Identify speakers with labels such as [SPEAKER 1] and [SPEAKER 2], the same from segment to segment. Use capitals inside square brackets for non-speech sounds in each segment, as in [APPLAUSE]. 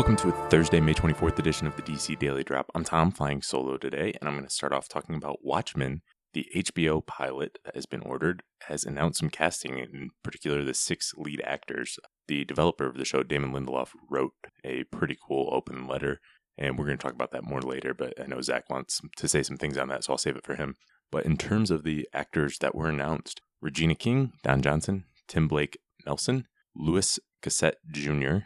[SPEAKER 1] Welcome to a Thursday, May 24th edition of the DC Daily Drop. I'm Tom, flying solo today, and I'm going to start off talking about Watchmen. The HBO pilot that has been ordered has announced some casting, in particular the six lead actors. The developer of the show, Damon Lindelof, wrote a pretty cool open letter, and we're going to talk about that more later, but I know Zach wants to say some things on that, so I'll save it for him. But in terms of the actors that were announced, Regina King, Don Johnson, Tim Blake Nelson, Louis Gossett Jr.,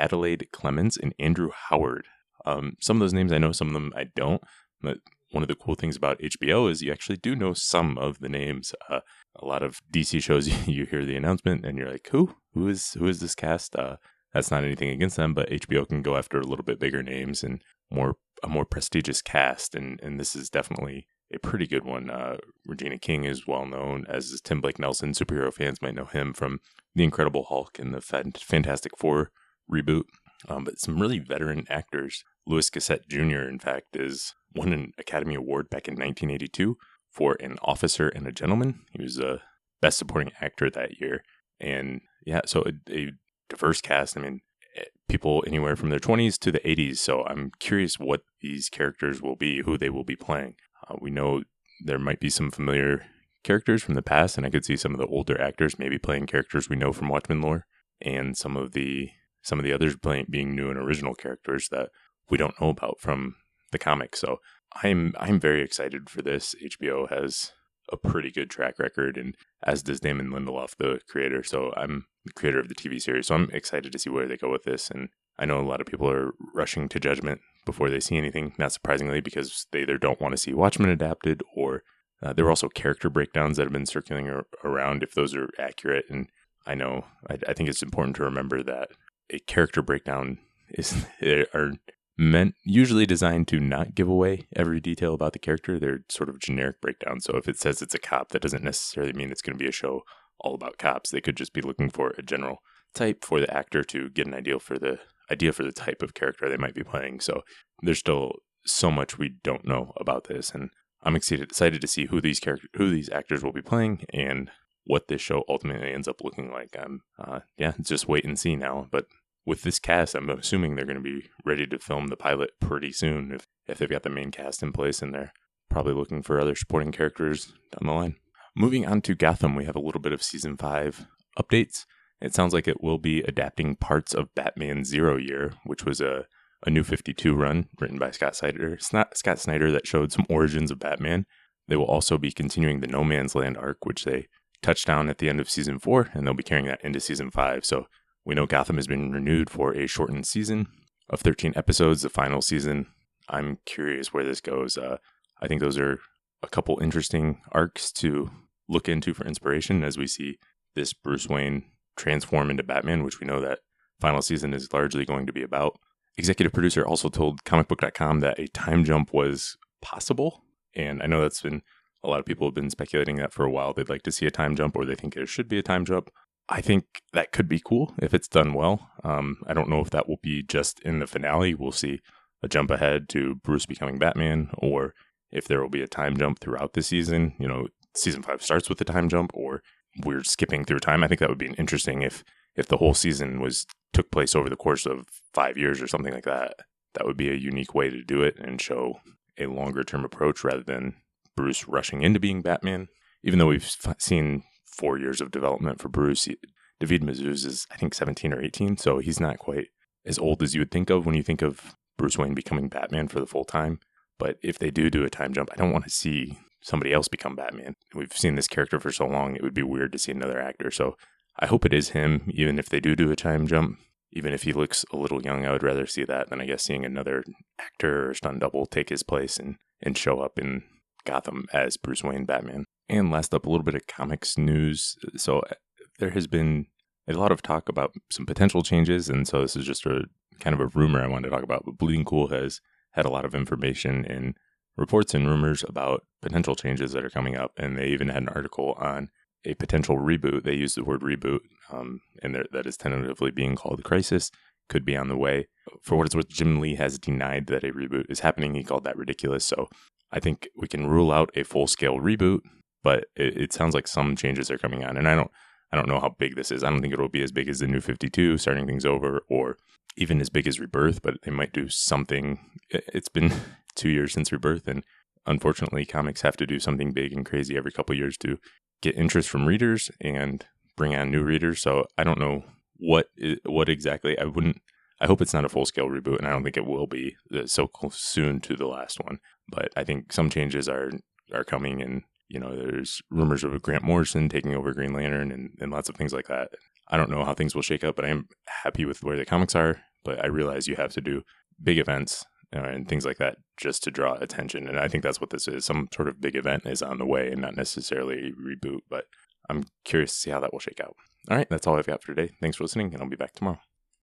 [SPEAKER 1] Adelaide Clemens, and Andrew Howard. Um, some of those names I know, some of them I don't. But one of the cool things about HBO is you actually do know some of the names. Uh, a lot of DC shows, [LAUGHS] you hear the announcement and you're like, who? Who is who is this cast? Uh, that's not anything against them, but HBO can go after a little bit bigger names and more a more prestigious cast, and and this is definitely a pretty good one. Uh, Regina King is well known as is Tim Blake Nelson. Superhero fans might know him from The Incredible Hulk and the Fantastic Four reboot. Um, but some really veteran actors. Louis Gossett Jr., in fact, is won an Academy Award back in 1982 for An Officer and a Gentleman. He was a Best Supporting Actor that year. And yeah, so a, a diverse cast. I mean, eh, people anywhere from their 20s to the 80s. So I'm curious what these characters will be, who they will be playing. Uh, we know there might be some familiar characters from the past, and I could see some of the older actors maybe playing characters we know from Watchmen lore, and some of the some of the others being new and original characters that we don't know about from the comic. So I'm I'm very excited for this. HBO has a pretty good track record, and as does Damon Lindelof, the creator. So I'm the creator of the TV series. So I'm excited to see where they go with this. And I know a lot of people are rushing to judgment before they see anything, not surprisingly, because they either don't want to see Watchmen adapted or uh, there are also character breakdowns that have been circulating ar- around if those are accurate. And I know, I, I think it's important to remember that a character breakdown is [LAUGHS] are meant usually designed to not give away every detail about the character. They're sort of generic breakdowns. So if it says it's a cop, that doesn't necessarily mean it's going to be a show all about cops. They could just be looking for a general type for the actor to get an idea for the idea for the type of character they might be playing. So there's still so much we don't know about this, and I'm excited excited to see who these character who these actors will be playing and what this show ultimately ends up looking like. I'm uh, yeah, just wait and see now. But with this cast, I'm assuming they're going to be ready to film the pilot pretty soon if if they've got the main cast in place and they're probably looking for other supporting characters down the line. Moving on to Gotham, we have a little bit of season five updates. It sounds like it will be adapting parts of Batman Zero Year, which was a, a new 52 run written by Scott Snyder, Scott Snyder that showed some origins of Batman. They will also be continuing the No Man's Land arc, which they touched on at the end of season four, and they'll be carrying that into season five. So we know Gotham has been renewed for a shortened season of 13 episodes, the final season. I'm curious where this goes. Uh, I think those are a couple interesting arcs to look into for inspiration as we see this Bruce Wayne transform into Batman, which we know that final season is largely going to be about. Executive producer also told comicbook.com that a time jump was possible. And I know that's been a lot of people have been speculating that for a while. They'd like to see a time jump or they think there should be a time jump. I think that could be cool if it's done well. Um, I don't know if that will be just in the finale. We'll see a jump ahead to Bruce becoming Batman or if there will be a time jump throughout the season. You know, season five starts with a time jump or we're skipping through time. I think that would be interesting if if the whole season was took place over the course of five years or something like that. That would be a unique way to do it and show a longer term approach rather than Bruce rushing into being Batman. Even though we've f- seen four years of development for Bruce, David Mazouz is I think 17 or 18, so he's not quite as old as you would think of when you think of Bruce Wayne becoming Batman for the full time. But if they do do a time jump, I don't want to see somebody else become Batman. We've seen this character for so long, it would be weird to see another actor. So I hope it is him, even if they do do a time jump. Even if he looks a little young, I would rather see that than I guess seeing another actor or stunt double take his place and, and show up in Gotham as Bruce Wayne Batman. And last up, a little bit of comics news. So uh, there has been a lot of talk about some potential changes, and so this is just a kind of a rumor I wanted to talk about. But Bleeding Cool has had a lot of information and reports and rumors about potential changes that are coming up, and they even had an article on a potential reboot. They used the word reboot, um, and that is tentatively being called Crisis. Could be on the way. For what it's worth, Jim Lee has denied that a reboot is happening. He called that ridiculous. So I think we can rule out a full scale reboot, but it, it sounds like some changes are coming on. And I don't, I don't know how big this is. I don't think it'll be as big as the New 52, starting things over, or even as big as Rebirth, but they might do something. It's been [LAUGHS] two years since Rebirth, and unfortunately, comics have to do something big and crazy every couple years to get interest from readers and bring on new readers. So I don't know what what exactly. I wouldn't. I hope it's not a full scale reboot, and I don't think it will be uh, so soon to the last one. But I think some changes are are coming, and you know, there's rumors of Grant Morrison taking over Green Lantern, and, and lots of things like that. I don't know how things will shake up, but I am happy with where the comics are. But I realize you have to do big events and things like that just to draw attention. And I think that's what this is. Some sort of big event is on the way and not necessarily reboot, but I'm curious to see how that will shake out. All right, that's all I've got for today. Thanks for listening, and I'll be back tomorrow.